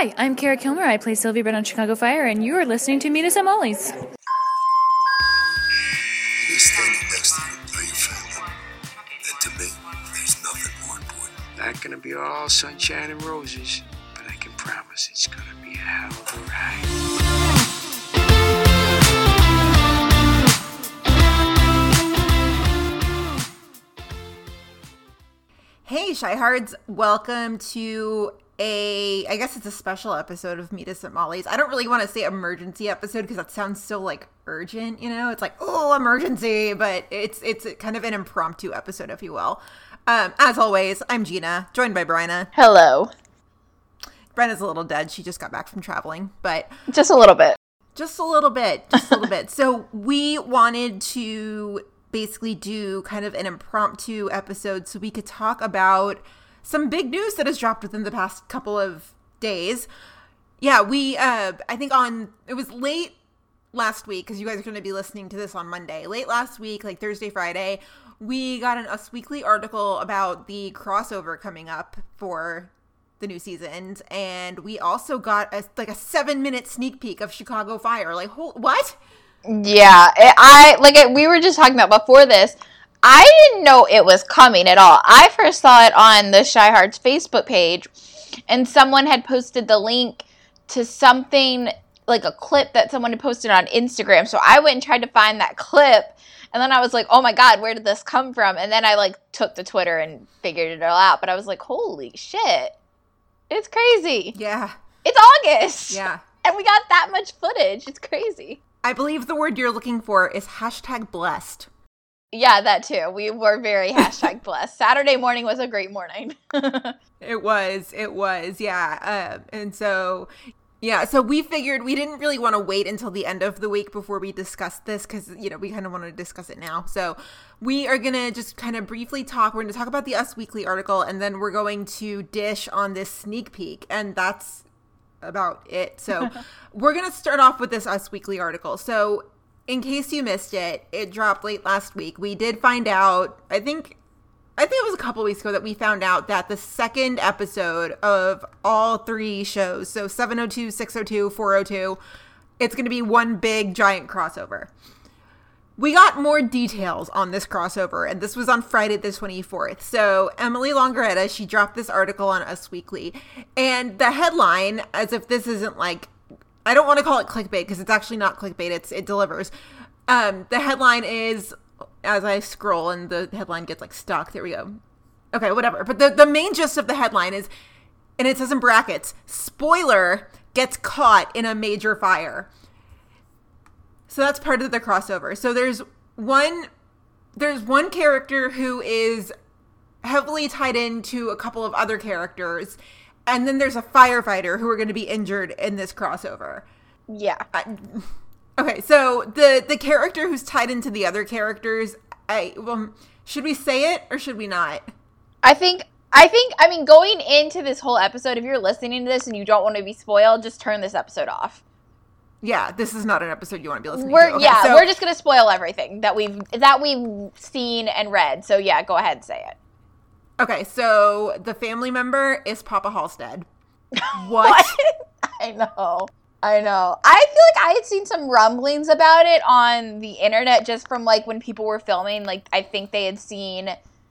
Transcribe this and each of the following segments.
Hi, I'm Kara Killmer. I play Sylvie Brett on Chicago Fire, and you are listening to Meet Us at Molly's. You're next to you, are you family? And to me, there's nothing more important. Not gonna be all sunshine and roses, but I can promise it's gonna be a hell of a ride. Hey, Chi-Hards, welcome to a, I guess it's a special episode of Meet Us at Molly's. I don't really want to say emergency episode because that sounds so like urgent, you know? It's like, oh, emergency, but it's it's kind of an impromptu episode, if you will. Um, as always, I'm Gina, joined by Bryna. Hello. Bryna's a little dead. She just got back from traveling, but Just a little bit. just a little bit just a little bit so we wanted to basically do kind of an impromptu episode so we could talk about some big news that has dropped within the past couple of days. Yeah we uh i think on it was late last week because you guys are going to be listening to this on monday. Late last week like thursday friday we got an us weekly article about the crossover coming up for the new seasons and we also got a like a seven minute sneak peek of chicago fire. Like hol- what? Yeah, it, I like it, we were just talking about before this. I didn't know it was coming at all. I first saw it on the Chi-Hards Facebook page, and someone had posted the link to something like a clip that someone had posted on Instagram. So I went and tried to find that clip, and then I was like, "Oh my god, where did this come from?" And then I like took to Twitter and figured it all out. But I was like, "Holy shit, it's crazy! yeah It's August, yeah and we got that much footage. It's crazy." i believe the word you're looking for is hashtag blessed Yeah, that too. We were very hashtag blessed. Saturday morning was a great morning. It was, it was, yeah. Uh, and so, yeah, so we figured we didn't really want to wait until the end of the week before we discussed this because, you know, we kind of want to discuss it now. So we are going to just kind of briefly talk. We're going to talk about the Us Weekly article and then we're going to dish on this sneak peek. And that's about it. So we're going to start off with this Us Weekly article. So, in case you missed it, it dropped late last week. We did find out, I think I think it was a couple weeks ago that we found out that the second episode of all three shows, so 702, 602, 402, it's going to be one big giant crossover. We got more details on this crossover, and this was on Friday the 24th. So, Emily Longeretta, she dropped this article on Us Weekly, and the headline, as if this isn't like, I don't want to call it clickbait because it's actually not clickbait, it's it delivers. Um, the headline is as I scroll and the headline gets like stuck. There we go. Okay, whatever. But the, the main gist of the headline is, and it says in brackets, spoiler gets caught in a major fire. So that's part of the crossover. So there's one there's one character who is heavily tied into a couple of other characters, and then there's a firefighter who are going to be injured in this crossover. yeah. Okay, so the the character who's tied into the other characters, I well, should we say it or should we not? I think I think I mean going into this whole episode if you're listening to this and you don't want to be spoiled, just turn this episode off. Yeah, this is not an episode you want to be listening We're to. Okay, yeah, so- we're just going to spoil everything that we've that we've seen and read. So yeah, go ahead and say it. Okay. So the family member is Papa Halstead. What? I know. I know. I feel like I had seen some rumblings about it on the internet just from like when people were filming. Like I think they had seen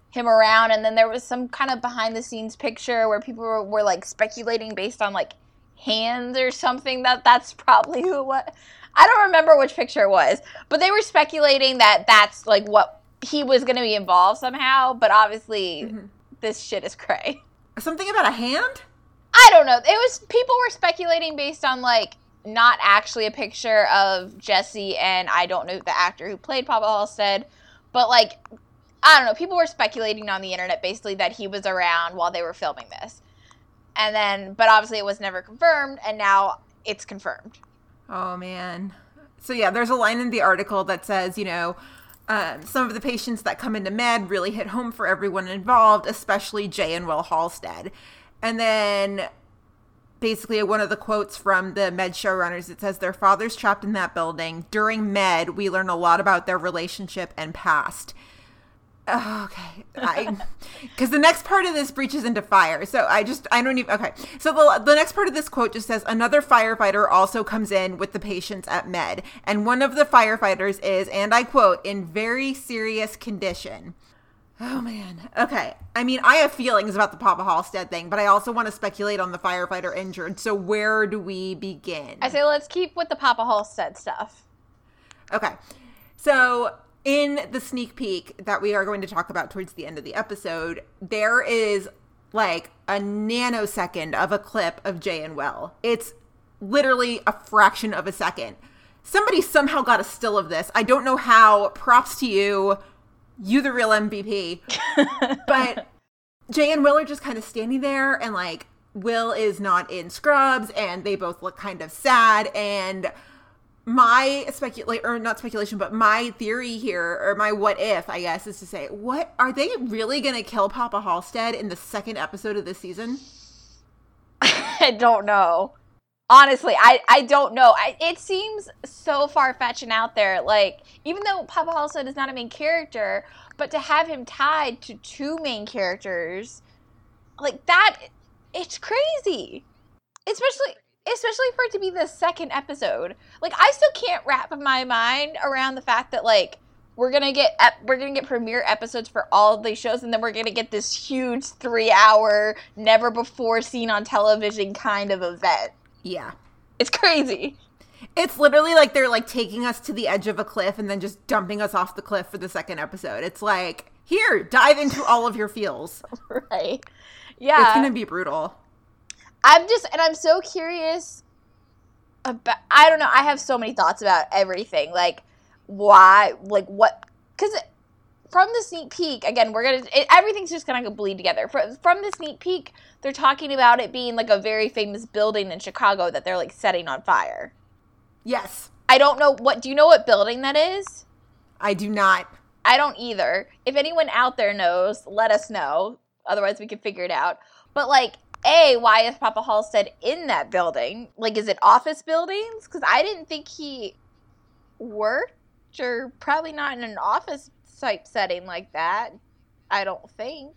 him around, and then there was some kind of behind the scenes picture where people were, were like speculating based on like hands or something that that's probably who what. I don't remember which picture it was, but they were speculating that that's like what he was going to be involved somehow. But obviously, mm-hmm. This shit is cray. Something about a hand? I don't know. It was people were speculating based on like not actually a picture of Jesse and I don't know the actor who played Papa Halstead, but like I don't know. People were speculating on the internet basically that he was around while they were filming this, and then but obviously it was never confirmed, and now it's confirmed. Oh man. So yeah, there's a line in the article that says, you know, um, some of the patients that come into med really hit home for everyone involved, especially Jay and Will Halstead. And then basically one of the quotes from the med showrunners it says their father's trapped in that building during med we learn a lot about their relationship and past Oh, okay. I because the next part of this breaches into fire. So I just I don't even okay. So the the next part of this quote just says another firefighter also comes in with the patients at med, and one of the firefighters is, and I quote, in very serious condition. Oh man. Okay. I mean, I have feelings about the Papa Halstead thing, but I also want to speculate on the firefighter injured. So where do we begin? I say let's keep with the Papa Halstead stuff. Okay. So in the sneak peek that we are going to talk about towards the end of the episode, there is like a nanosecond of a clip of Jay and Will. It's literally a fraction of a second. Somebody somehow got a still of this. I don't know how. Props to you. You the real MVP. but Jay and Will are just kind of standing there and like Will is not in scrubs and they both look kind of sad and my speculate or not speculation, but my theory here, or my what if, I guess, is to say, what are they really going to kill Papa Halstead in the second episode of this season? I don't know. Honestly, I, I don't know. I, it seems so far fetched and out there. Like, even though Papa Halstead is not a main character, but to have him tied to two main characters, like that, it's crazy. Especially especially for it to be the second episode. Like I still can't wrap my mind around the fact that like we're gonna get ep- we're gonna get premiere episodes for all of these shows, and then we're gonna get this huge three hour, never before seen on television kind of event. Yeah, it's crazy. It's literally like they're like taking us to the edge of a cliff and then just dumping us off the cliff for the second episode. It's like here, dive into all of your feels. right. Yeah, it's gonna be brutal. I'm just, and I'm so curious about, I don't know, I have so many thoughts about everything. Like, why, like, what, because from the sneak peek, again, we're going to, everything's just going to bleed together. From, from the sneak peek, they're talking about it being like a very famous building in Chicago that they're like setting on fire. Yes. I don't know what, do you know what building that is? I do not. I don't either. If anyone out there knows, let us know. Otherwise, we can figure it out. But like, a, why is Papa Halstead in that building? Like, is it office buildings? Because I didn't think he worked, or probably not in an office type setting like that. I don't think.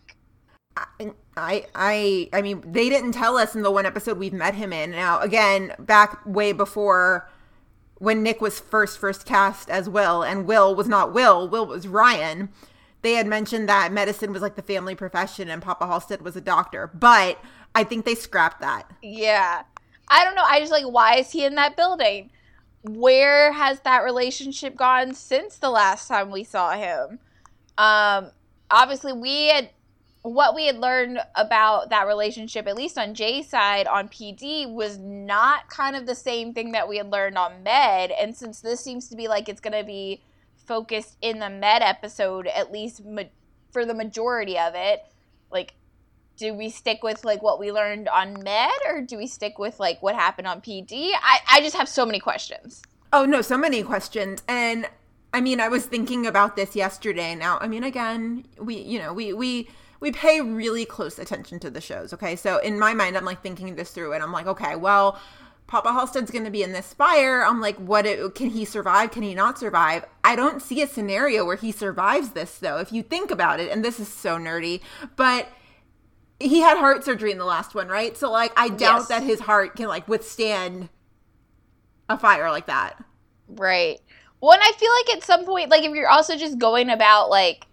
I, I, I mean, they didn't tell us in the one episode we've met him in. Now, again, back way before when Nick was first first cast as Will, and Will was not Will. Will was Ryan. They had mentioned that medicine was like the family profession, and Papa Halstead was a doctor, but I think they scrapped that. Yeah. I don't know. I just like, why is he in that building? Where has that relationship gone since the last time we saw him? Um, obviously, we had what we had learned about that relationship, at least on Jay's side on PD, was not kind of the same thing that we had learned on Med. And since this seems to be like it's going to be focused in the Med episode, at least ma- for the majority of it, like do we stick with like what we learned on med or do we stick with like what happened on pd i, I just have so many questions oh no so many questions and i mean i was thinking about this yesterday now i mean again we you know we we we pay really close attention to the shows okay so in my mind i'm like thinking this through and i'm like okay well Papa Halstead's going to be in this fire. I'm like, what? It, can he survive? Can he not survive? I don't see a scenario where he survives this, though. If you think about it, and this is so nerdy, but he had heart surgery in the last one, right? So like I doubt yes. that his heart can like withstand a fire like that. Right. Well, and I feel like at some point, like if you're also just going about like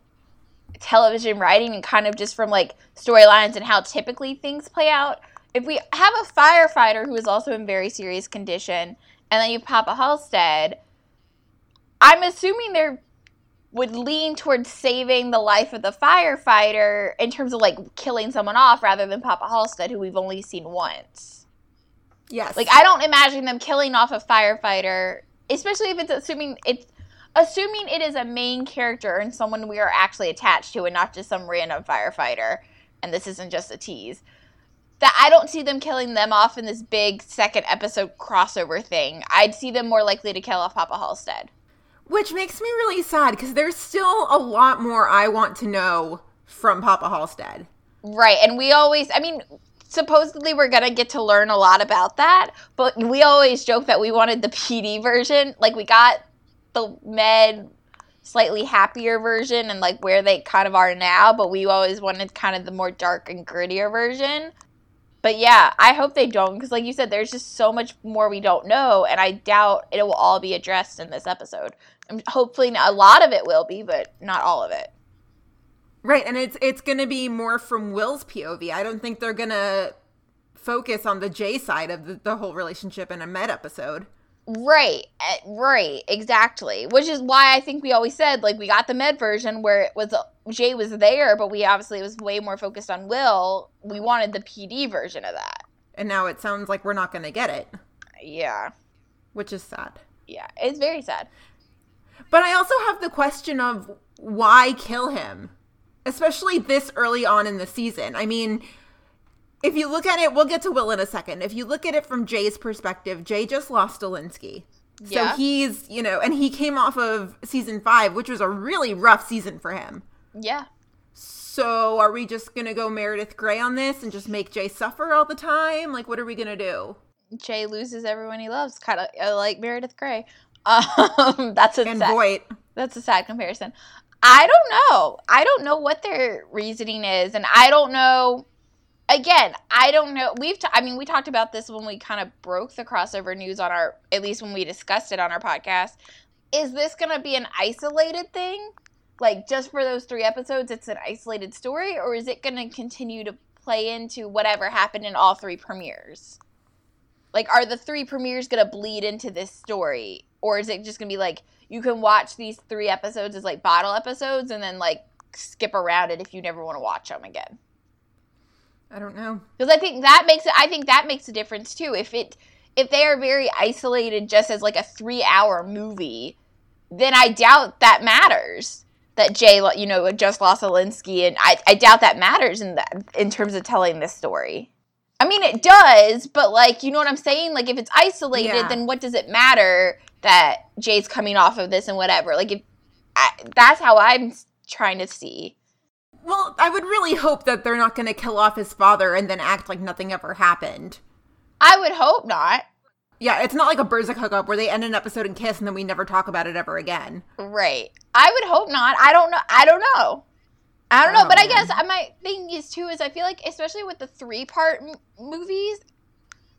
television writing and kind of just from like storylines and how typically things play out, if we have a firefighter who is also in very serious condition and then you Papa Halstead, I'm assuming they're would lean towards saving the life of the firefighter in terms of like killing someone off rather than Papa Halstead, who we've only seen once. Yes. Like I don't imagine them killing off a firefighter, especially if it's assuming it's assuming it is a main character and someone we are actually attached to and not just some random firefighter and this isn't just a tease. That I don't see them killing them off in this big second episode crossover thing. I'd see them more likely to kill off Papa Halstead. Which makes me really sad because there's still a lot more I want to know from Papa Halstead. Right. And we always, I mean, supposedly we're going to get to learn a lot about that, but we always joke that we wanted the PD version. Like, we got the med slightly happier version and like where they kind of are now, but we always wanted kind of the more dark and grittier version. But yeah, I hope they don't because, like you said, there's just so much more we don't know, and I doubt it will all be addressed in this episode. Hopefully, a lot of it will be, but not all of it. Right, and it's it's going to be more from Will's POV. I don't think they're going to focus on the Jay side of the, the whole relationship in a med episode. Right, eh, right, exactly. Which is why I think we always said like we got the med version where it was Jay was there, but we obviously was way more focused on Will. We wanted the PD version of that. And now it sounds like we're not going to get it, Yeah, which is sad. yeah, it's very sad. But I also have the question of why kill him, especially this early on in the season. I mean, if you look at it, we'll get to Will in a second. If you look at it from Jay's perspective, Jay just lost Olinsky. So Yeah. he's, you know, and he came off of season five, which was a really rough season for him. Yeah, So are we just going to go Meredith Grey on this and just make Jay suffer all the time? Like, what are we going to do? Jay loses everyone he loves, kind of uh, like Meredith Grey. Um, that's a And sad, Voight. that's a sad comparison. I don't know. I don't know what their reasoning is, and I don't know. Again, I don't know. We've, t- I mean, we talked about this when we kind of broke the crossover news on our, at least when we discussed it on our podcast. Is this going to be an isolated thing? Like just for those three episodes, it's an isolated story, or is it going to continue to play into whatever happened in all three premieres? Like, are the three premieres going to bleed into this story? Or is it just going to be like, you can watch these three episodes as like bottle episodes and then like skip around it if you never want to watch them again? I don't know. Because I think that makes it, I think that makes a difference too. If it, if they are very isolated just as like a three hour movie, then I doubt that matters. That Jay, you know, just lost Olinsky, and I, I doubt that matters in that in terms of telling this story. I mean, it does, but like, you know what I'm saying? Like, if it's isolated, Yeah. then what does it matter that Jay's coming off of this and whatever? Like, if I, that's how I'm trying to see. Well, I would really hope that they're not going to kill off his father and then act like nothing ever happened. I would hope not. Yeah, it's not like a Berserk hookup where they end an episode and kiss and then we never talk about it ever again. Right. I would hope not. I don't know. I don't know. I don't know. But I guess uh, my thing is too is I feel like especially with the three part m- movies,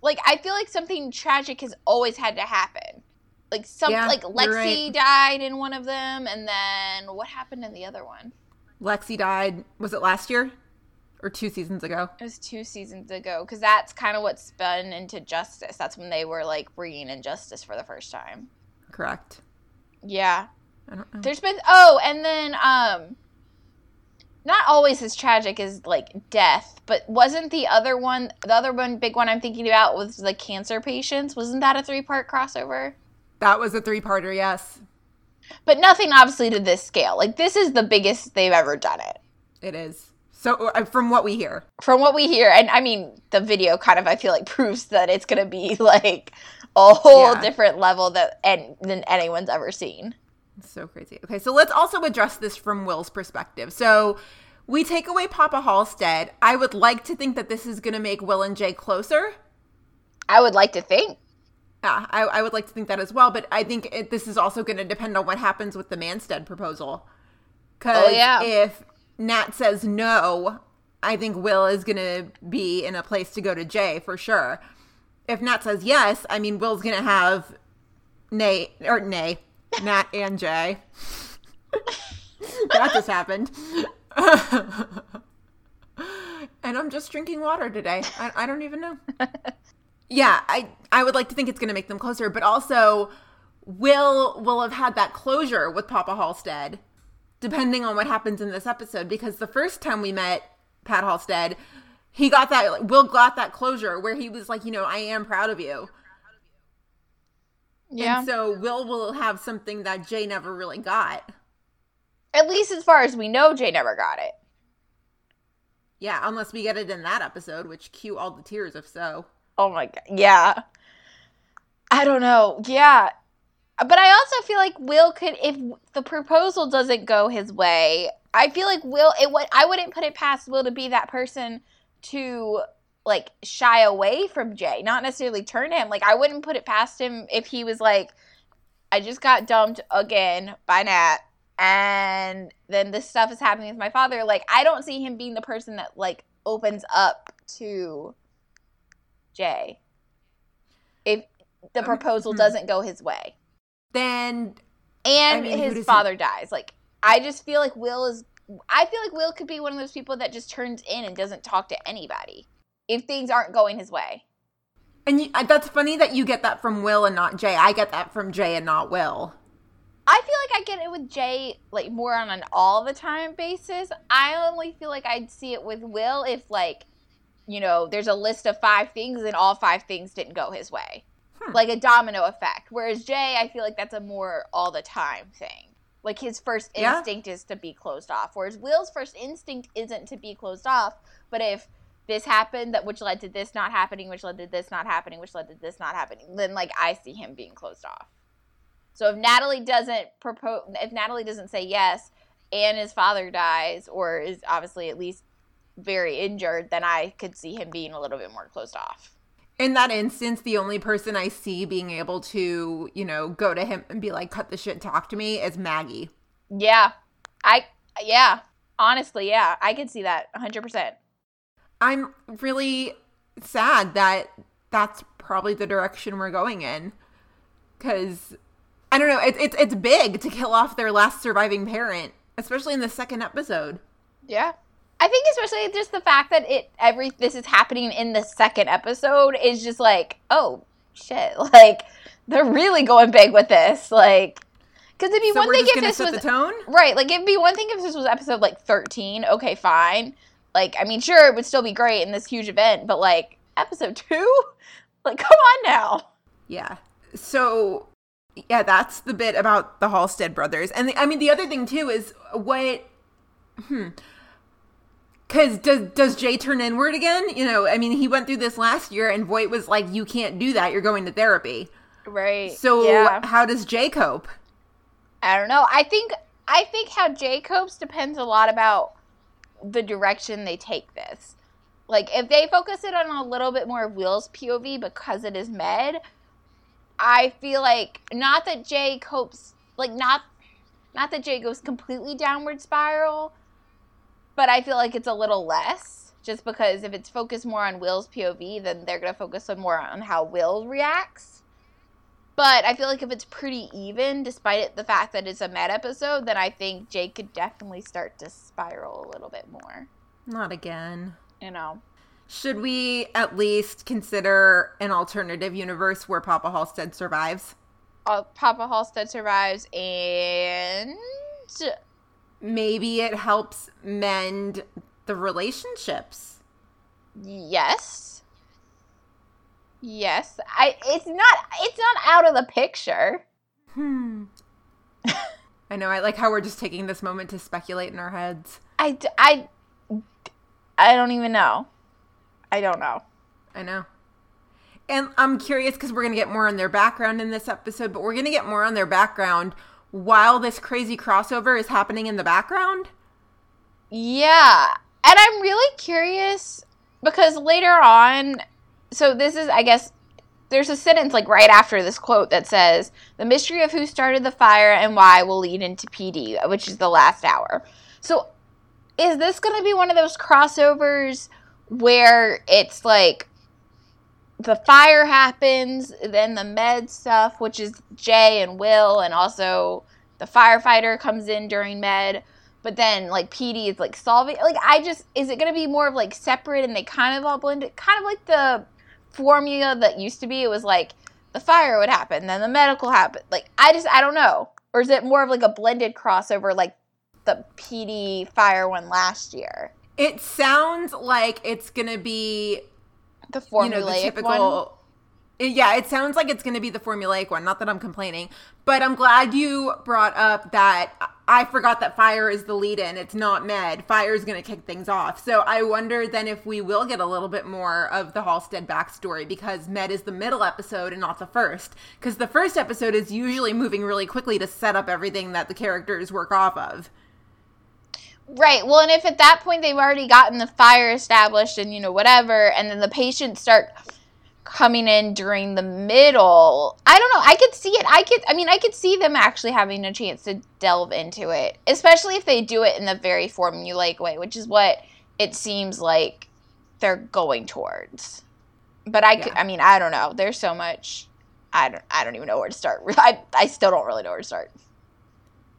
like I feel like something tragic has always had to happen. Like some Yeah, like Lexi right. died in one of them, and then what happened in the other one? Lexi died, was it last year? Or two seasons ago? It was two seasons ago because that's kind of what spun into Justice. That's when they were like bringing in Justice for the first time. Correct. Yeah. I don't know. There's been oh, and then um not always as tragic as like death, but wasn't the other one the other one big one I'm thinking about was the cancer patients? Wasn't that a three part crossover? That was a three parter, yes. But nothing obviously to this scale. Like this is the biggest they've ever done it. It is. So, uh, from what we hear. From what we hear, and I mean the video kind of I feel like proves that it's gonna be like a whole Yeah. different level that and than anyone's ever seen. So crazy. Okay, so let's also address this from Will's perspective. So, we take away Papa Halstead. I would like to think that this is going to make Will and Jay closer. I would like to think. Yeah, I, I would like to think that as well, but I think it, this is also going to depend on what happens with the Manstead proposal. Because Oh, yeah. if Nat says no, I think Will is going to be in a place to go to Jay for sure. If Nat says yes, I mean, Will's going to have Nay, or Nay, Nat and Jay. that just happened. and I'm just drinking water today. I, I don't even know. Yeah, I I would like to think it's going to make them closer, but also Will will have had that closure with Papa Halstead, depending on what happens in this episode. Because the first time we met Pat Halstead, he got that Will got that closure where he was like, you know, I am proud of you. Yeah. And so Will will have something that Jay never really got. At least as far as we know, Jay never got it. Yeah, unless we get it in that episode, which cue all the tears if so. Oh my god. Yeah. I don't know. Yeah. But I also feel like Will could if the proposal doesn't go his way, I feel like Will it would I wouldn't put it past Will to be that person to like shy away from Jay, not necessarily turn him. Like I wouldn't put it past him if he was like I just got dumped again by Nat and then this stuff is happening with my father. Like, I don't see him being the person that like opens up to Jay if the proposal hmm. doesn't go his way Then and I mean, his does he- father dies. Like, I just feel like Will is. I feel like Will could be one of those people that just turns in and doesn't talk to anybody if things aren't going his way. and you, uh, that's funny that you get that from Will and not Jay. I get that from Jay and not Will. I feel like I get it with Jay like more on an all the time basis. I only feel like I'd see it with Will if like, you know, there's a list of five things and all five things didn't go his way. Hmm. Like a domino effect. Whereas Jay, I feel like that's a more all the time thing. Like his first Yeah. instinct is to be closed off. Whereas Will's first instinct isn't to be closed off, but if this happened that which led to this not happening, which led to this not happening, which led to this not happening, then like I see him being closed off. So if Natalie doesn't propose, if Natalie doesn't say yes, and his father dies, or is obviously at least very injured, then I could see him being a little bit more closed off. In that instance, the only person I see being able to, you know, go to him and be like, cut the shit, talk to me is Maggie. Yeah, I yeah, honestly, yeah, I could see that 100. percent I'm really sad that that's probably the direction we're going in. Because, I don't know, it, it's it's big to kill off their last surviving parent, especially in the second episode. Yeah. I think especially just the fact that it every this is happening in the second episode is just like, oh shit, like they're really going big with this, like because it'd be So one thing if this was the tone? Right, like it'd be one thing if this was episode like 13, okay, fine. Like, I mean, sure, it would still be great in this huge event, but like episode two? Like, come on now. Yeah. So, yeah, that's the bit about the Halstead brothers. And the, I mean, the other thing too is what, hmm. Because does does Jay turn inward again? You know, I mean, he went through this last year, and Voight was like, "You can't do that. You're going to therapy." Right. So, yeah. how does Jay cope? I don't know. I think I think how Jay copes depends a lot about the direction they take this. Like if they focus it on a little bit more of Will's POV because it is med, I feel like not that Jay copes like not not that Jay goes completely downward spiral, but I feel like it's a little less just because if it's focused more on Will's POV, then they're to focus on more on how Will reacts. But I feel like if it's pretty even, despite it, the fact that it's a med episode, then I think Jake could definitely start to spiral a little bit more. Not again. You know, Should we at least consider an alternative universe where Papa Halstead survives? uh, Papa Halstead survives, and Maybe it helps mend the relationships. yes, yes, I. It's not. It's not out of the picture. Hmm. I know. I like how we're just taking this moment to speculate in our heads. I. I. I don't even know. I don't know. I know. And I'm curious because we're going to get more on their background in this episode, but we're going to get more on their background while this crazy crossover is happening in the background. Yeah. And I'm really curious because later on, so this is, I guess, there's a sentence like right after this quote that says, The mystery of who started the fire and why will lead into PD, which is the last hour. So is this going to be one of those crossovers where it's like the fire happens, then the med stuff, which is Jay and Will, and also the firefighter comes in during med but then like PD is like solving like I just is it gonna be more of like separate and they kind of all blend it kind of like the formula that used to be it was like the fire would happen then the medical happened. Like I just I don't know. Or is it more of like a blended crossover like the PD fire one last year? It sounds like it's going to be, the you formulaic know, the one? typical. Yeah, it sounds like it's going to be the formulaic one. Not that I'm complaining, but I'm glad you brought up that I forgot that fire is the lead in. It's not med. Fire is going to kick things off. So I wonder then if we will get a little bit more of the Halstead backstory because med is the middle episode and not the first. Because the first episode is usually moving really quickly to set up everything that the characters work off of. Right. Well, and if at that point they've already gotten the fire established and you know whatever, and then the patients start coming in during the middle. I don't know. I could see it. I could I mean, I could see them actually having a chance to delve into it, especially if they do it in the very formulaic way, which is what it seems like they're going towards. But I could I mean, I don't know. There's so much I don't I don't even know where to start. I I still don't really know where to start.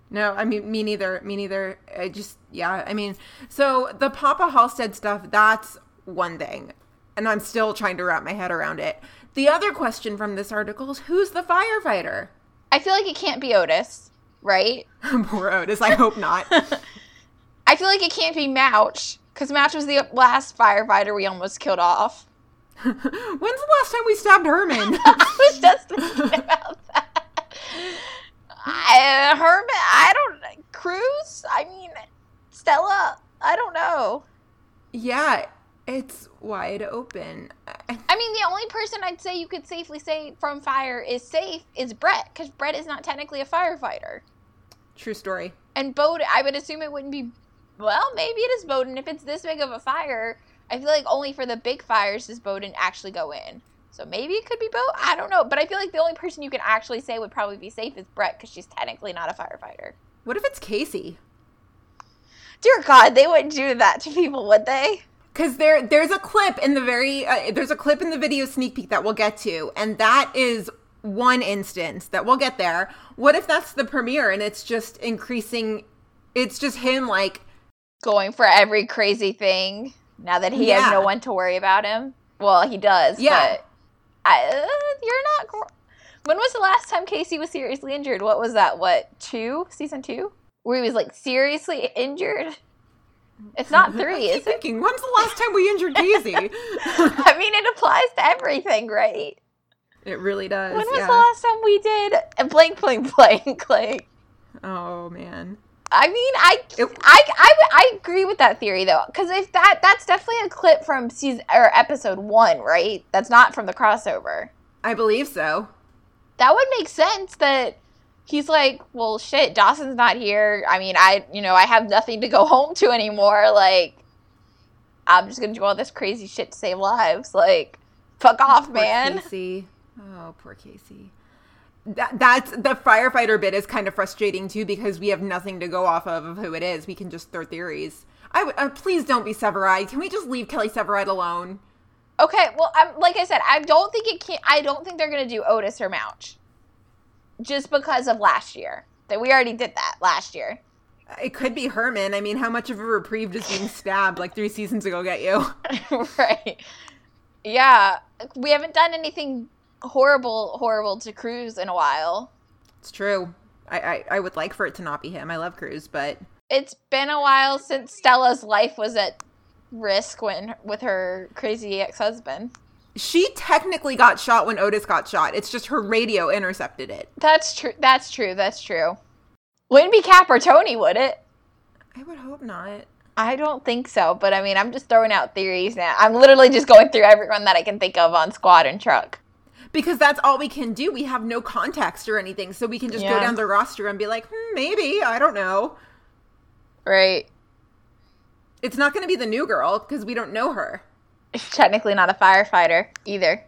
No, I mean me neither. Me neither. I just yeah. I mean, so the Papa Halstead stuff. That's one thing, and I'm still trying to wrap my head around it. The other question from this article is who's the firefighter? I feel like it can't be Otis, right? Poor Otis. I hope not. I feel like it can't be Mouch because Mouch was the last firefighter we almost killed off. When's the last time we stabbed Herman? I was just thinking about that. I, uh, Herman, I don't. Cruz? I mean, Stella? I don't know. yeah, it's wide open. I- mean, the only person I'd say you could safely say from fire is safe is Brett because Brett is not technically a firefighter. True story. And Bowden, I would assume it wouldn't be. Well, maybe it is Bowden. If it's this big of a fire, I feel like only for the big fires does Bowden actually go in. So maybe it could be Bowden. I don't know. But I feel like the only person you can actually say would probably be safe is Brett because she's technically not a firefighter. What if it's Casey? Dear God, they wouldn't do that to people, would they? Because there, there's a clip in the very, uh, there's a clip in the video sneak peek that we'll get to, and that is one instance that we'll get there. What if that's the premiere and it's just increasing? It's just him like, Going for every crazy thing now that he has no one to worry about him. Well, he does. Yeah. But I, uh, you're not. gr- When was the last time Casey was seriously injured? What was that? What two? Season two? Where he was like seriously injured? It's not three, is it? thinking, when's the last time we injured Casey? I mean, it applies to everything, right? it really does. When was yeah. the last time we did a blank, blank, blank? Like, Oh man. I mean, I, It- I, I, I agree with that theory though, because if that that's definitely a clip from season or episode one, right? That's not from the crossover. I believe so. That would make sense. That he's like, well, shit, Dawson's not here. I mean, I, you know, I have nothing to go home to anymore. Like, I'm just gonna do all this crazy shit to save lives. Like, fuck off, Poor man. Casey. Oh, poor Casey. That, that's the firefighter bit is kind of frustrating too because we have nothing to go off of of who it is. We can just throw theories. I would uh, please don't be Severide. Can we just leave Kelly Severide alone? Okay, well, I'm like I said, I don't think it can. I don't think they're gonna do Otis or Mouch, just because of last year. That we already did that last year. It could be Herman. I mean, how much of a reprieve does being stabbed like three seasons ago get you? right. Yeah, we haven't done anything horrible, horrible to Cruz in a while. It's true. I, I, I would like for it to not be him. I love Cruz, but It's been a while since Stella's life was at risk when with her crazy ex-husband. She technically got shot when Otis got shot. It's just her radio intercepted it. That's true. That's true. That's true. Wouldn't be Cap or Tony, would it? I would hope not. I don't think so, but I mean, I'm just throwing out theories now. I'm literally just going through everyone that I can think of on Squad and Truck. Because that's all we can do. We have no context or anything. So we can just go down the roster and be like, hmm, maybe. I don't know. Right. It's not going to be the new girl because we don't know her. Technically not a firefighter either.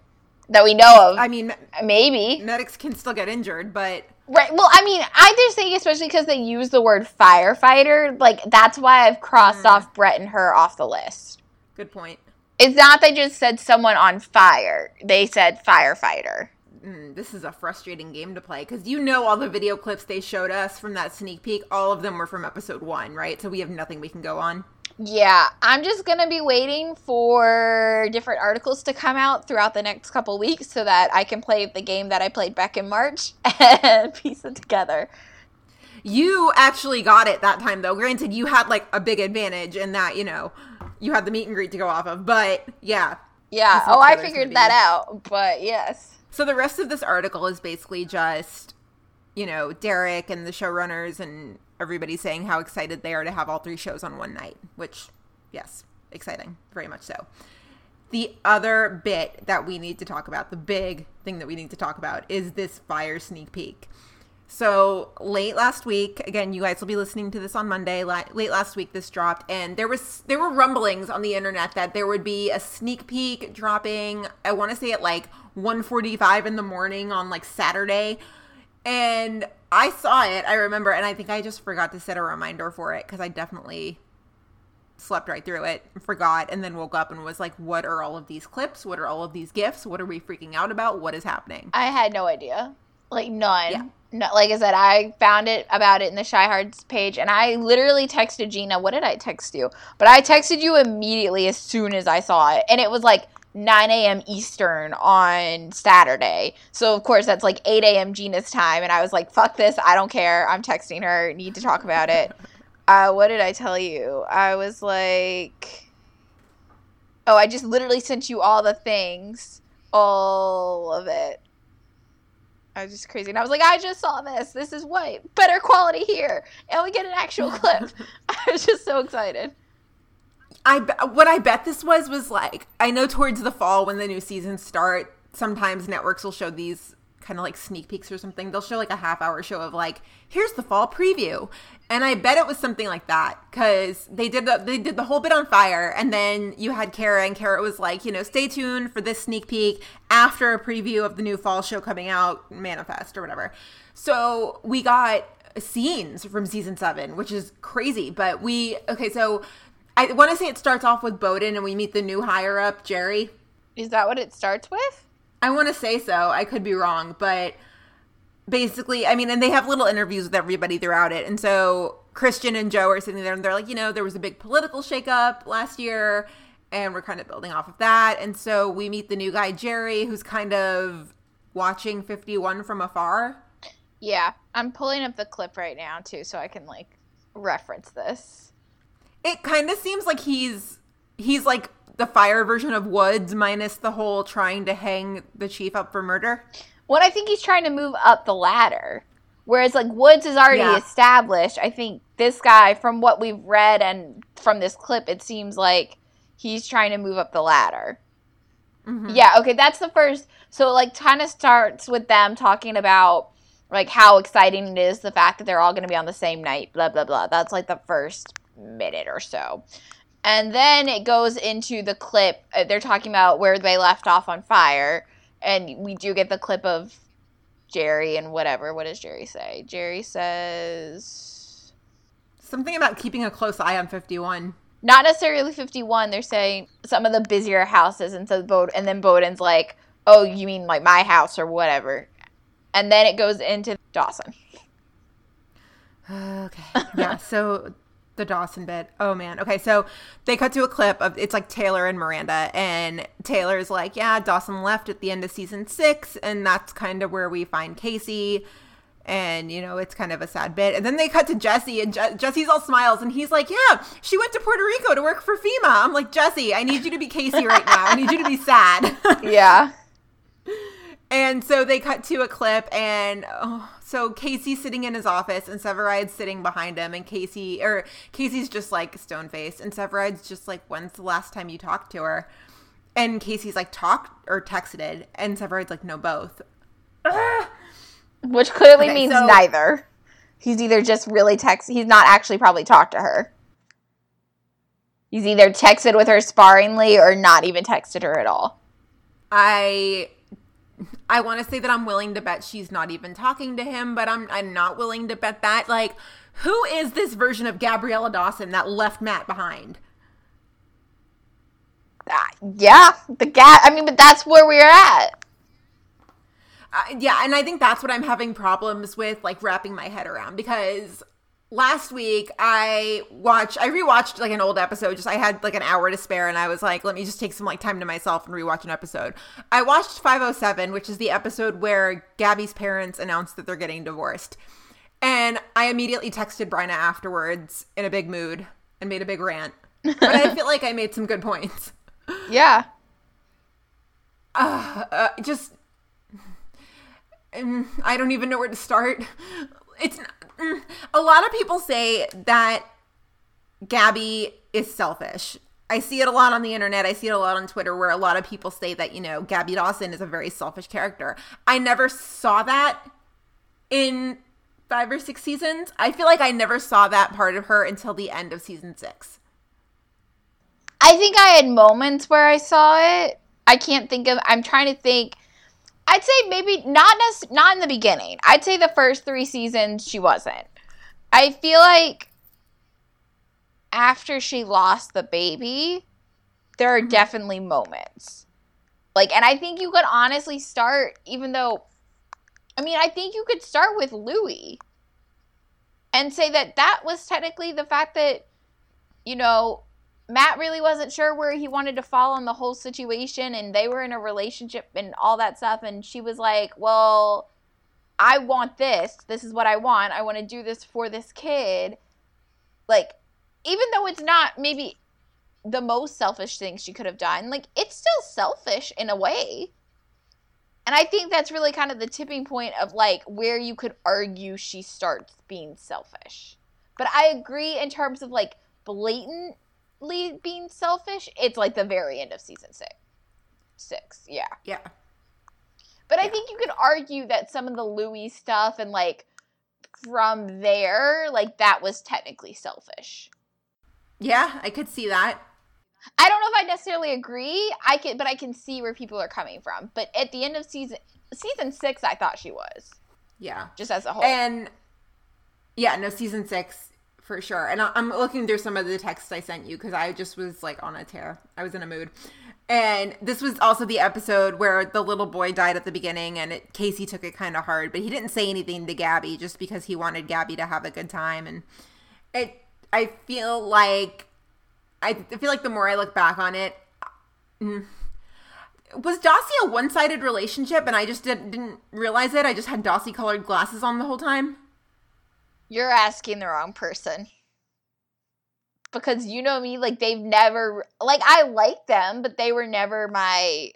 That we know of. I mean, Maybe. medics can still get injured, but Right. Well, I mean, I just think, especially because they use the word firefighter, like, that's why I've crossed off Brett and her off the list. good point. It's not they just said someone on fire, they said firefighter. Mm, this is a frustrating game to play because you know all the video clips they showed us from that sneak peek, all of them were from episode one, right? So we have nothing we can go on. Yeah, I'm just gonna be waiting for different articles to come out throughout the next couple weeks so that I can play the game that I played back in March and piece it together. You actually got it that time, though. Granted, you had like a big advantage in that, you know, you had the meet and greet to go off of, but yeah. Yeah, oh, I figured that out, but yes. So the rest of this article is basically just, you know, Derek and the showrunners and everybody saying how excited they are to have all three shows on one night, which, yes, exciting, very much so. The other bit that we need to talk about, the big thing that we need to talk about, is this fire sneak peek. So late last week, again, you guys will be listening to this on Monday. Late last week, this dropped, and there was there were rumblings on the internet that there would be a sneak peek dropping. I want to say at like 1:45 in the morning on like Saturday, and I saw it. I remember, and I think I just forgot to set a reminder for it because I definitely slept right through it, forgot, and then woke up and was like, "What are all of these clips? What are all of these gifts? What are we freaking out about? What is happening?" I had no idea. Like none. Yeah. No, like I said, I found it about it in the Chi-Hards page, and I literally texted Gina. What did I text you? But I texted you immediately as soon as I saw it, and it was like 9 a.m. Eastern on Saturday. So of course that's like 8 a.m. Gina's time, and I was like, "Fuck this! I don't care. I'm texting her. Need to talk about it." uh, what did I tell you? I was like, "Oh, I just literally sent you all the things, all of it." I was just crazy. And I was like, I just saw this. This is what better quality here. And we get an actual clip. I was just so excited. I what I bet this was was like I know towards the fall when the new seasons start, sometimes networks will show these kind of like sneak peeks or something. They'll show like a half hour show of like here's the fall preview, and I bet it was something like that because they did the they did the whole bit on fire, and then you had Kara, and Kara was like, you know, stay tuned for this sneak peek after a preview of the new fall show coming out, Manifest or whatever. So we got scenes from season seven, which is crazy. But we okay, so I want to say it starts off with Bowden, and we meet the new higher up, Jerry. Is that what it starts with? I want to say so. I could be wrong, but basically, I mean, and they have little interviews with everybody throughout it. And so Christian and Joe are sitting there and they're like, you know, there was a big political shakeup last year, and we're kind of building off of that. And so we meet the new guy, Jerry, who's kind of watching 51 from afar. Yeah. I'm pulling up the clip right now, too, so I can, like, reference this. It kind of seems like he's he's like the fire version of Woods minus the whole trying to hang the chief up for murder. Well, I think he's trying to move up the ladder. Whereas, like, Woods is already Yeah. established. I think this guy, from what we've read and from this clip, it seems like he's trying to move up the ladder. Mm-hmm. Yeah, okay, that's the first. So, like, kind of starts with them talking about, like, how exciting it is the fact that they're all going to be on the same night, blah, blah, blah. That's, like, the first minute or so. And then it goes into the clip. uh, They're talking about where they left off on fire. And we do get the clip of Jerry and whatever. What does Jerry say? Jerry says. Something about keeping a close eye on 51. Not necessarily 51. They're saying some of the busier houses. And, so Bod- and then Bowden's like, oh, you mean like my house or whatever. And then it goes into Dawson. Okay. Yeah. so the Dawson bit. Oh man. Okay. So they cut to a clip of it's like Taylor and Miranda, and Taylor's like, "Yeah, Dawson left at the end of season six, and that's kind of where we find Casey." And you know it's kind of a sad bit, and then they cut to Jesse, and Je- Jesse's all smiles, and he's like, "Yeah, she went to Puerto Rico to work for FEMA." I'm like, Jesse, I need you to be Casey right now. I need you to be sad. Yeah. And so they cut to a clip, and oh, so Casey's sitting in his office, and Severide's sitting behind him, and Casey or Casey's just like stone faced, and Severide's just like, "When's the last time you talked to her?" And Casey's like, "Talked or texted?" And Severide's like, "No, both." Which clearly Okay, means so- neither. He's either just really text. He's not actually probably talked to her. He's either texted with her sparingly or not even texted her at all. I I want to say that I'm willing to bet she's not even talking to him, but I'm I'm not willing to bet that. Like, who is this version of Gabriella Dawson that left Matt behind? Ah, yeah, the gap. I mean, but that's where we're at. Uh, yeah, and I think that's what I'm having problems with, like wrapping my head around because last week I watched, I rewatched like an old episode. Just I had like an hour to spare, and I was like, let me just take some like time to myself and rewatch an episode. I watched 507, which is the episode where Gabby's parents announced that they're getting divorced, and I immediately texted Bryna afterwards in a big mood and made a big rant. But I feel like I made some good points. Yeah. uh, just mm, I don't even know where to start. It's a lot of people say that Gabby is selfish. I see it a lot on the internet. I see it a lot on Twitter where a lot of people say that, you know, Gabby Dawson is a very selfish character. I never saw that in five or six seasons. I feel like I never saw that part of her until the end of season six. I think I had moments where I saw it. I can't think of. I'm trying to think. I'd say maybe not nec- not in the beginning. I'd say the first three seasons she wasn't. I feel like after she lost the baby, there are mm-hmm. definitely moments. Like, and I think you could honestly start, even though, I mean, I think you could start with Louis and say that that was technically the fact that, you know, Matt really wasn't sure where he wanted to fall on the whole situation, and they were in a relationship and all that stuff. And she was like, Well, I want this. This is what I want. I want to do this for this kid. Like, even though it's not maybe the most selfish thing she could have done, like, it's still selfish in a way. And I think that's really kind of the tipping point of like where you could argue she starts being selfish. But I agree in terms of like blatant being selfish, it's like the very end of season six. Six, yeah. Yeah. But I think you could argue that some of the Louis stuff and like from there, like that was technically selfish. Yeah, I could see that. I don't know if I necessarily agree. I can, but I can see where people are coming from. But at the end of season season six, I thought she was. Yeah. Just as a whole. And yeah, no, season six for sure. And I'm looking through some of the texts I sent you because I just was like on a tear. I was in a mood. And this was also the episode where the little boy died at the beginning, and it, Casey took it kind of hard, but he didn't say anything to Gabby just because he wanted Gabby to have a good time. And it, I feel like, I feel like the more I look back on it, mm, was Dawsey a one-sided relationship, and I just didn't, didn't realize it. I just had Dawsey colored glasses on the whole time. You're asking the wrong person. Because you know me, like they've never like I like them, but they were never my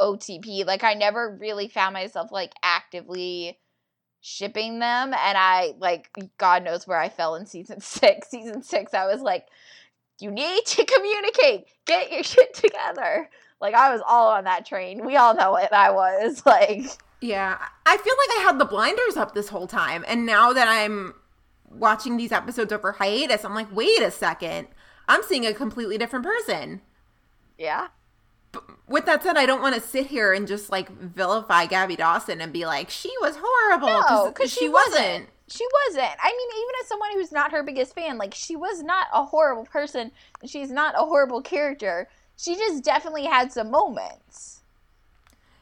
OTP. Like I never really found myself like actively shipping them and I like God knows where I fell in season 6. Season 6 I was like you need to communicate. Get your shit together. Like I was all on that train. We all know what I was like Yeah, I feel like I had the blinders up this whole time, and now that I'm watching these episodes over hiatus, I'm like, wait a second, I'm seeing a completely different person. Yeah. With that said, I don't want to sit here and just like vilify Gabby Dawson and be like, she was horrible. No, because she, wasn't. She wasn't. I mean, even as someone who's not her biggest fan, like she was not a horrible person. She's not a horrible character. She just definitely had some moments.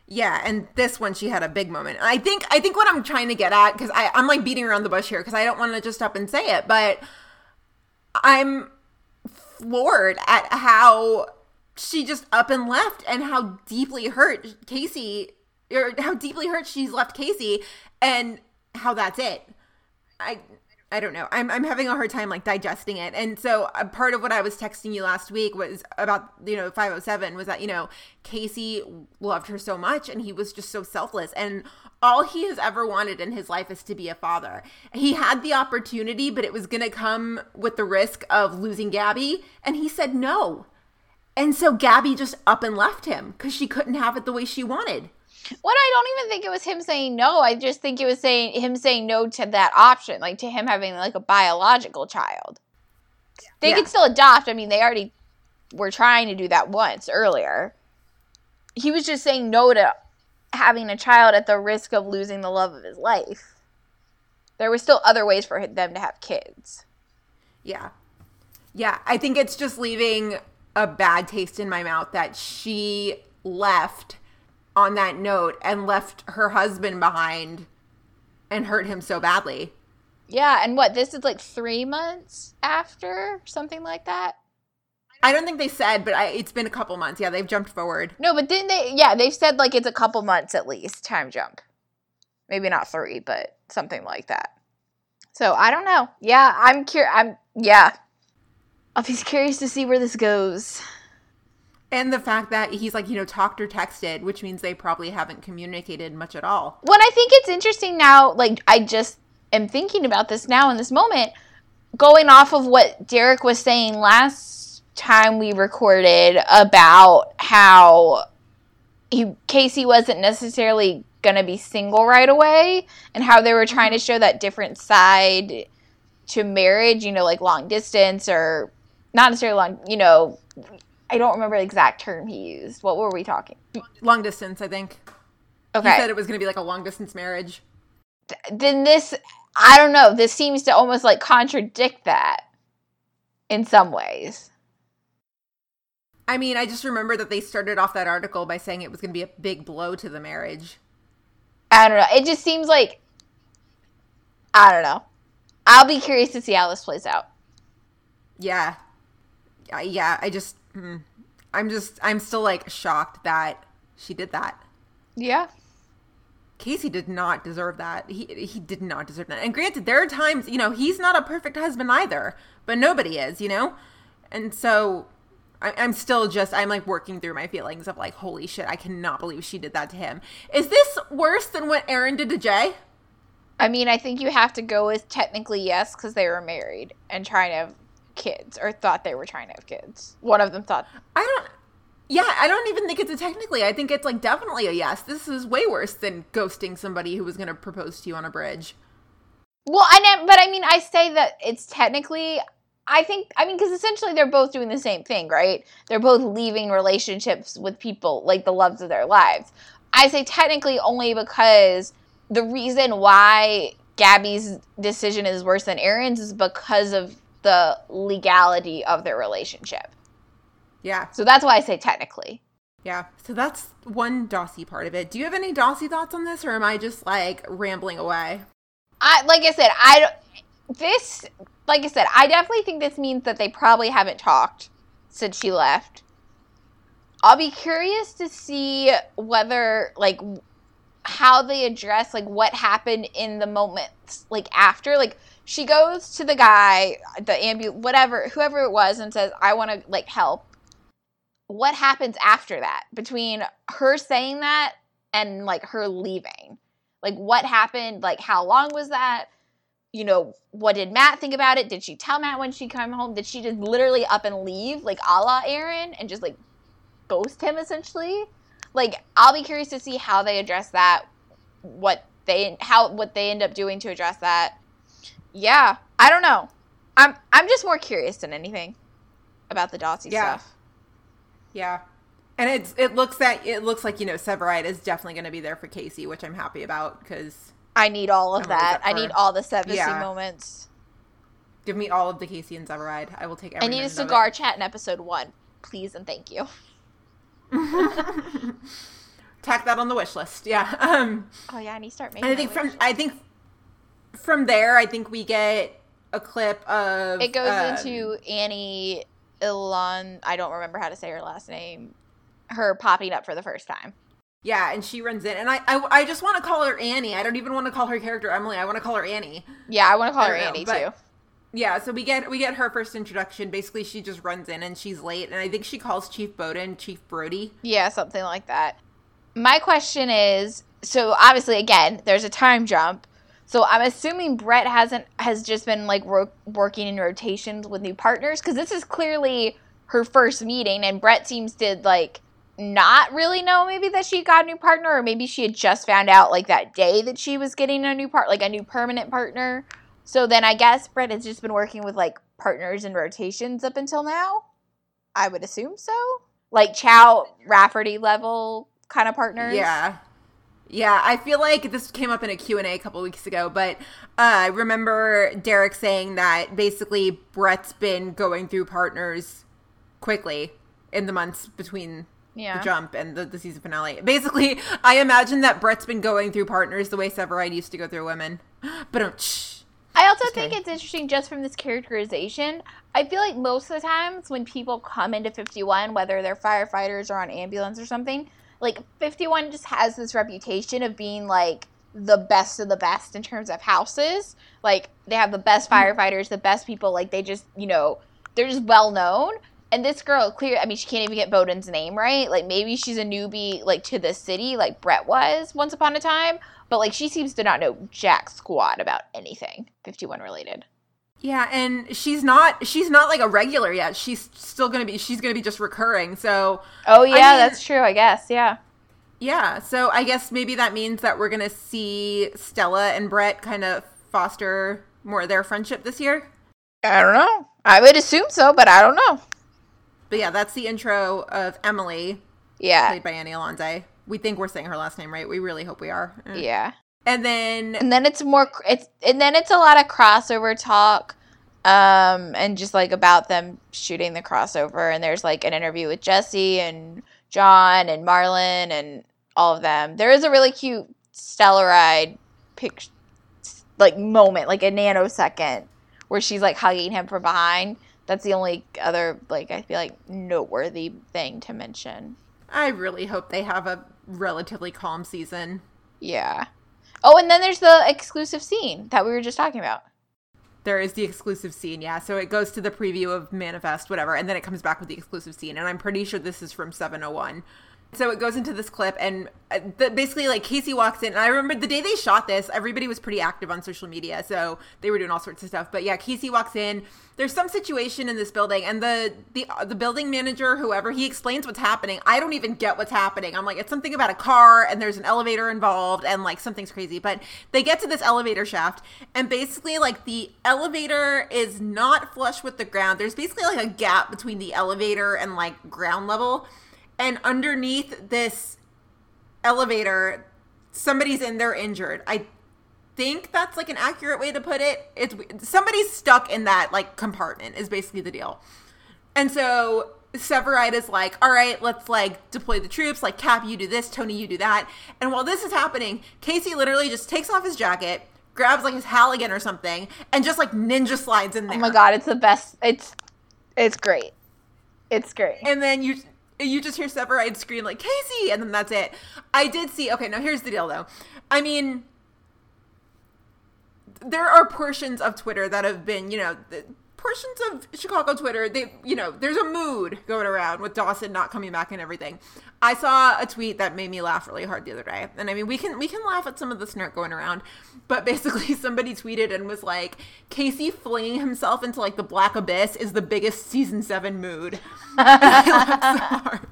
Yeah, and this one she had a big moment. I think I think what I'm trying to get at because I'm like beating around the bush here because I don't want to just up and say it, but I'm floored at how she just up and left and how deeply hurt Casey or how deeply hurt she's left Casey and how that's it. I I don't know. I'm I'm having a hard time like digesting it. And so a part of what I was texting you last week was about, you know, 507 was that, you know, Casey loved her so much and he was just so selfless and all he has ever wanted in his life is to be a father. He had the opportunity, but it was going to come with the risk of losing Gabby, and he said no. And so Gabby just up and left him cuz she couldn't have it the way she wanted. What I don't even think it was him saying no. I just think it was saying him saying no to that option, like to him having like a biological child. They Yeah. could still adopt. I mean, they already were trying to do that once earlier. He was just saying no to having a child at the risk of losing the love of his life. There were still other ways for them to have kids. Yeah. Yeah, I think it's just leaving a bad taste in my mouth that she left on that note and left her husband behind and hurt him so badly. Yeah, and what this is like three months after something like that. I don't think they said, but I, it's been a couple months. Yeah, they've jumped forward. No, but didn't they? Yeah, they've said like it's a couple months at least time jump. Maybe not three, but something like that. So I don't know. Yeah, I'm curious. I'm yeah. I'll be curious to see where this goes. And the fact that he's like, you know, talked or texted, which means they probably haven't communicated much at all. What I think it's interesting now, like I just am thinking about this now in this moment, going off of what Derek was saying last time we recorded about how he Casey wasn't necessarily going to be single right away and how they were trying to show that different side to marriage, you know, like long distance or not necessarily long, you know, I don't remember the exact term he used. What were we talking? Long distance, I think. Okay. He said it was going to be like a long distance marriage. then this I don't know, this seems to almost like contradict that in some ways. I mean, I just remember that they started off that article by saying it was going to be a big blow to the marriage. I don't know. It just seems like I don't know. I'll be curious to see how this plays out. Yeah. Yeah, I just mm, I'm just I'm still like shocked that she did that. Yeah. Casey did not deserve that. He he did not deserve that. And granted, there are times, you know, he's not a perfect husband either, but nobody is, you know? And so I, I'm still just I'm like working through my feelings of like, holy shit, I cannot believe she did that to him. Is this worse than what Aaron did to Jay? I mean, I think you have to go with technically yes because they were married and trying to kids or thought they were trying to have kids. One of them thought. I don't. Yeah, I don't even think it's a technically. I think it's like definitely a yes. This is way worse than ghosting somebody who was going to propose to you on a bridge. Well, I ne- but I mean, I say that it's technically. I think I mean because essentially they're both doing the same thing, right? They're both leaving relationships with people like the loves of their lives. I say technically only because the reason why Gabby's decision is worse than Aaron's is because of the legality of their relationship. Yeah, So that's why I say technically. yeah. So that's one Dawsey part of it. Do you have any Dawsey thoughts on this, or am I just like rambling away? I like I said, I this like I said, I definitely think this means that they probably haven't talked since she left. I'll be curious to see whether like how they address like what happened in the moments like after like she goes to the guy the ambu whatever whoever it was and says i want to like help. What happens after that? Between her saying that and like her leaving. Like what happened? Like how long was that? You know what did matt think about it? Did she tell matt when she came home? Did she just literally up and leave like a la aaron and just like ghost him essentially? Like i'll be curious to see how they address that what they how what they end up doing to address that yeah i don't know i'm i'm just more curious than anything about the Dawsey Yeah. stuff Yeah. And it's it looks that it looks like you know Severide is definitely going to be there for Casey, which I'm happy about because i need all of that i need all the Severcy Yeah. moments give me all of the Casey and Severide. I will take. i need a minute of it. cigar chat in episode one please and thank you Tack that on the wish list. Yeah. Um. oh yeah i need to start making I think from wish I think from there, I think we get a clip of It goes um, into Annie Ilan. I don't remember how to say her last name. Her popping up for the first time. yeah, and she runs in, and I I, I just want to call her Annie. I don't even want to call her character Emily. I want to call her Annie. Yeah, I want to call her know, Annie but- too. Yeah, so we get we get her first introduction. Basically, she just runs in and she's late, and I think she calls Chief Bowden Chief Brody. Yeah, something like that. My question is so obviously again, there's a time jump. So I'm assuming Brett hasn't has just been like ro- working in rotations with new partners because this is clearly her first meeting, and Brett seems to like not really know maybe that she got a new partner, or maybe she had just found out like that day that she was getting a new part, like a new permanent partner. So then I guess Brett has just been working with like partners and rotations up until now. I would assume so. Like Chow Rafferty level kind of partners. Yeah. Yeah, I feel like this came up in a Q&A a couple weeks ago, but uh, I remember Derek saying that basically Brett's been going through partners quickly in the months between Yeah. the jump and the, the season finale. Basically, I imagine that Brett's been going through partners the way Severide used to go through women. But um. I also Just think kidding. it's interesting just from this characterization. I feel like most of the times when people come into 51, whether they're firefighters or on ambulance or something, like 51 just has this reputation of being like the best of the best in terms of houses. Like they have the best mm. firefighters, the best people. Like they just, you know, they're just well known. And this girl, clear, I mean, she can't even get Bowden's name right. Like maybe she's a newbie, like to the city, like Brett was once upon a time. But like she seems to not know jack squat about anything 51 related. Yeah, and she's not she's not like a regular yet. She's still going to be she's going to be just recurring. So, Oh yeah, mean- that's true. I guess yeah. Yeah, so I guess maybe that means that we're gonna see Stella and Brett kind of foster more of their friendship this year. I don't know. I would assume so, but I don't know. But yeah, that's the intro of Emily, Yeah. played by Annie Ilonzeh. We think we're saying her last name right. We really hope we are. Mm. Yeah. And then and then it's more it's and then it's a lot of crossover talk um and just like about them shooting the crossover. And there's like an interview with Jesse and John and Marlon and all of them. There is a really cute Stellaride pic like moment like a nanosecond where she's like hugging him from behind. That's the only other like I feel like noteworthy thing to mention. I really hope they have a relatively calm season. yeah oh and then there's the exclusive scene that we were just talking about There is the exclusive scene, yeah. So it goes to the preview of Manifest, whatever, and then it comes back with the exclusive scene. And I'm pretty sure this is from 701. So it goes into this clip, and uh, basically, like Casey walks in. And I remember the day they shot this, everybody was pretty active on social media, so they were doing all sorts of stuff. But yeah, Casey walks in. There's some situation in this building, and the the uh, the building manager, whoever, he explains what's happening. I don't even get what's happening. I'm like, it's something about a car, and there's an elevator involved, and like something's crazy. But they get to this elevator shaft, and basically, like the elevator is not flush with the ground. There's basically like a gap between the elevator and like ground level and underneath this elevator somebody's in there injured i think that's like an accurate way to put it it's somebody's stuck in that like compartment is basically the deal and so Severide is like, all right, let's like deploy the troops. Like, Cap, you do this, Tony, you do that. And while this is happening, Casey literally just takes off his jacket, grabs like his Halligan or something, and just like ninja slides in oh there. Oh my god, it's the best. It's it's great. It's great. and then you you just hear Severide scream like Casey, and then that's it. I did see. Okay, now here's the deal, though. I mean, there are portions of Twitter that have been, you know, portions of Chicago Twitter. They, you know, there's a mood going around with Dawson not coming back and everything. I saw a tweet that made me laugh really hard the other day, and I mean, we can we can laugh at some of the snark going around, but basically, somebody tweeted and was like, Casey flinging himself into like the black abyss is the biggest season seven mood. I so.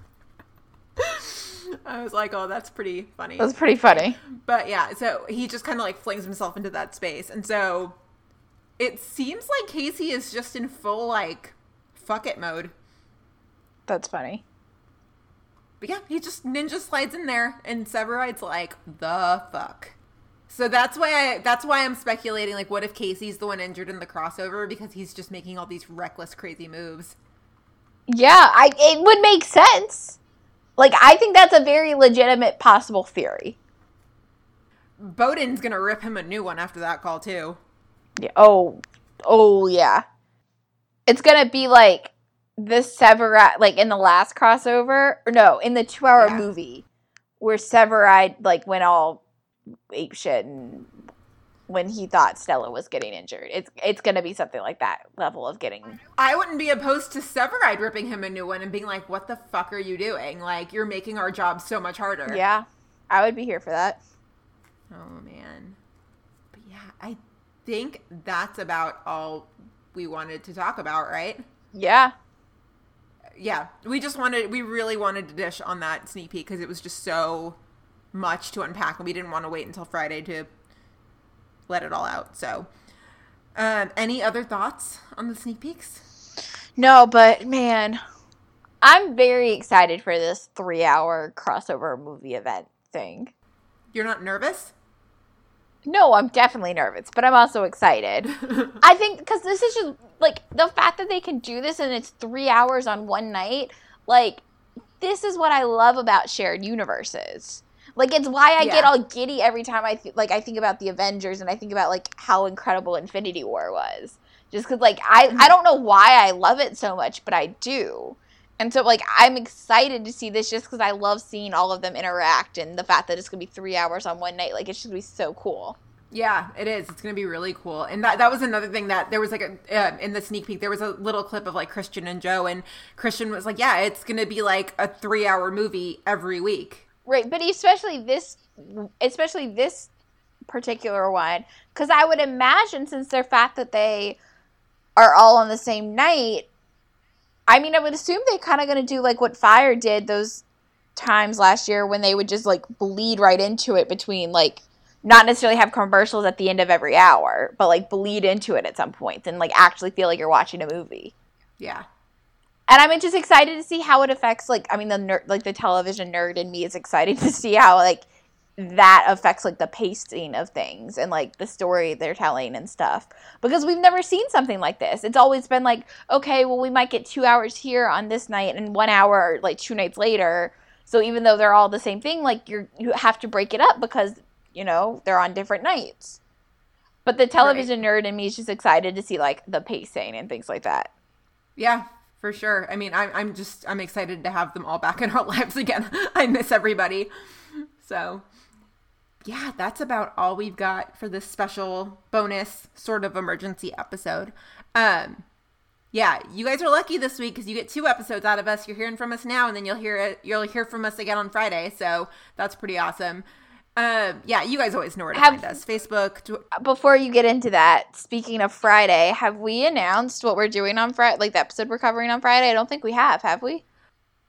I was like, oh, that's pretty funny. That's pretty funny. But yeah, so he just kind of like flings himself into that space. And so it seems like Casey is just in full like fuck it mode. That's funny. But yeah, he just ninja slides in there and Severide's like, the fuck. So that's why I that's why I'm speculating like what if Casey's the one injured in the crossover because he's just making all these reckless crazy moves. Yeah, I it would make sense. Like I think that's a very legitimate possible theory. Bowden's gonna rip him a new one after that call too. Yeah. Oh. Oh yeah. It's gonna be like the Severide, like in the last crossover, or no, in the two-hour Yeah. movie, where Severide like went all ape shit and when he thought Stella was getting injured. It's it's gonna be something like that level of getting. I wouldn't be opposed to Severide ripping him a new one and being like, "What the fuck are you doing? Like, you're making our job so much harder." Yeah, I would be here for that. Oh man. But yeah, I think that's about all we wanted to talk about, right? Yeah. Yeah, we just wanted, we really wanted to dish on that sneak peek because it was just so much to unpack, and we didn't want to wait until Friday to let it all out. So, um, any other thoughts on the sneak peeks? No, but man, I'm very excited for this three hour crossover movie event thing. You're not nervous? No, I'm definitely nervous, but I'm also excited. I think because this is just like the fact that they can do this and it's three hours on one night. Like, this is what I love about shared universes. Like, it's why I get all giddy every time I th- like I think about the Avengers and I think about like how incredible Infinity War was. Just because, like, I mm-hmm. I don't know why I love it so much, but I do. And so, like, I'm excited to see this just because I love seeing all of them interact and the fact that it's gonna be three hours on one night. Like, it's just gonna be so cool. Yeah, it is. It's going to be really cool. And that that was another thing that there was like a uh, in the sneak peek there was a little clip of like Christian and Joe and Christian was like, "Yeah, it's going to be like a 3-hour movie every week." Right, but especially this, especially this particular one, because I would imagine since they're fact that they are all on the same night. I mean, I would assume they kind of going to do like what Fire did those times last year when they would just like bleed right into it between like not necessarily have commercials at the end of every hour, but like bleed into it at some points and like actually feel like you're watching a movie. Yeah. And I'm just excited to see how it affects like I mean the ner- like the television nerd in me is excited to see how like that affects like the pacing of things and like the story they're telling and stuff because we've never seen something like this it's always been like okay well we might get two hours here on this night and one hour like two nights later so even though they're all the same thing like you're you have to break it up because you know they're on different nights but the television nerd in me is just excited to see like the pacing and things like that Yeah, for sure. I mean, I'm, I'm just, I'm excited to have them all back in our lives again. I miss everybody. So, yeah, that's about all we've got for this special bonus sort of emergency episode. Um, yeah, you guys are lucky this week because you get two episodes out of us. You're hearing from us now, and then you'll hear it. You'll hear from us again on Friday. So that's pretty awesome. Um, yeah, you guys always know where to Have- find us: Facebook, tw- before you get into that, speaking of Friday, have we announced what we're doing on Friday? Like the episode we're covering on Friday? I don't think we have. Have we?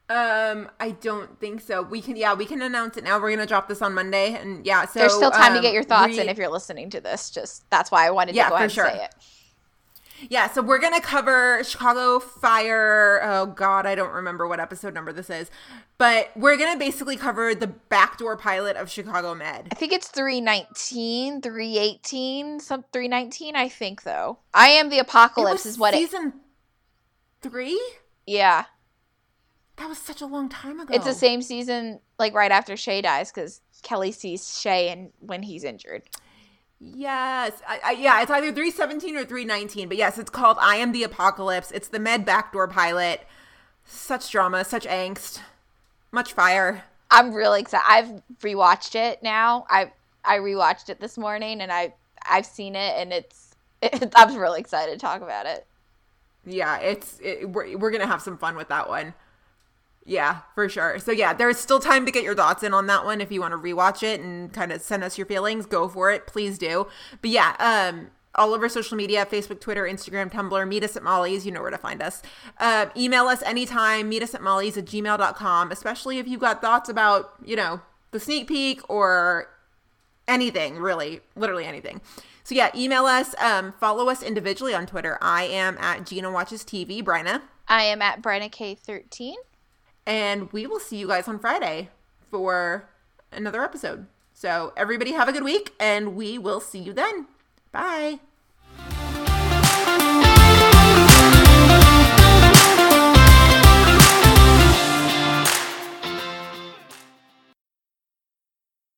Um, I don't think so. We can, yeah, we can announce it now. We're gonna drop this on Monday, and yeah, so There's still time to um, get your thoughts re- in if you're listening to this. Just that's why I wanted Yeah, to go ahead sure. and say it. Yeah, so we're gonna cover Chicago Fire. Oh God, I don't remember what episode number this is, but we're gonna basically cover the backdoor pilot of Chicago Med. I think it's 319, 318, some 319, I think though. I am the apocalypse It is what it season three. Yeah. That was such a long time ago. It's the same season like right after Shay dies cuz Kelly sees Shay and when he's injured. Yes, I, I, yeah, it's either three seventeen or three nineteen, but yes, it's called "I Am the Apocalypse." It's the Med backdoor pilot. Such drama, such angst, much fire. I'm really excited. I've rewatched it now. I I rewatched it this morning and I I've seen it and it's it, I'm really excited to talk about it. Yeah, it's it, we're we're gonna have some fun with that one. Yeah, for sure. So yeah, there's still time to get your thoughts in on that one. If you want to rewatch it and kind of send us your feelings, go for it. Please do. But yeah, um, all over social media, Facebook, Twitter, Instagram, Tumblr, meet us at Molly's. You know where to find us. Uh, email us anytime, meet us at Molly's at gmail.com, especially if you've got thoughts about, you know, the sneak peek or anything, really, literally anything. So yeah, email us, um, follow us individually on Twitter. I am at Gina Watches TV, Bryna. I am at Brenna K13. And we will see you guys on Friday for another episode. So, everybody have a good week, and we will see you then. Bye.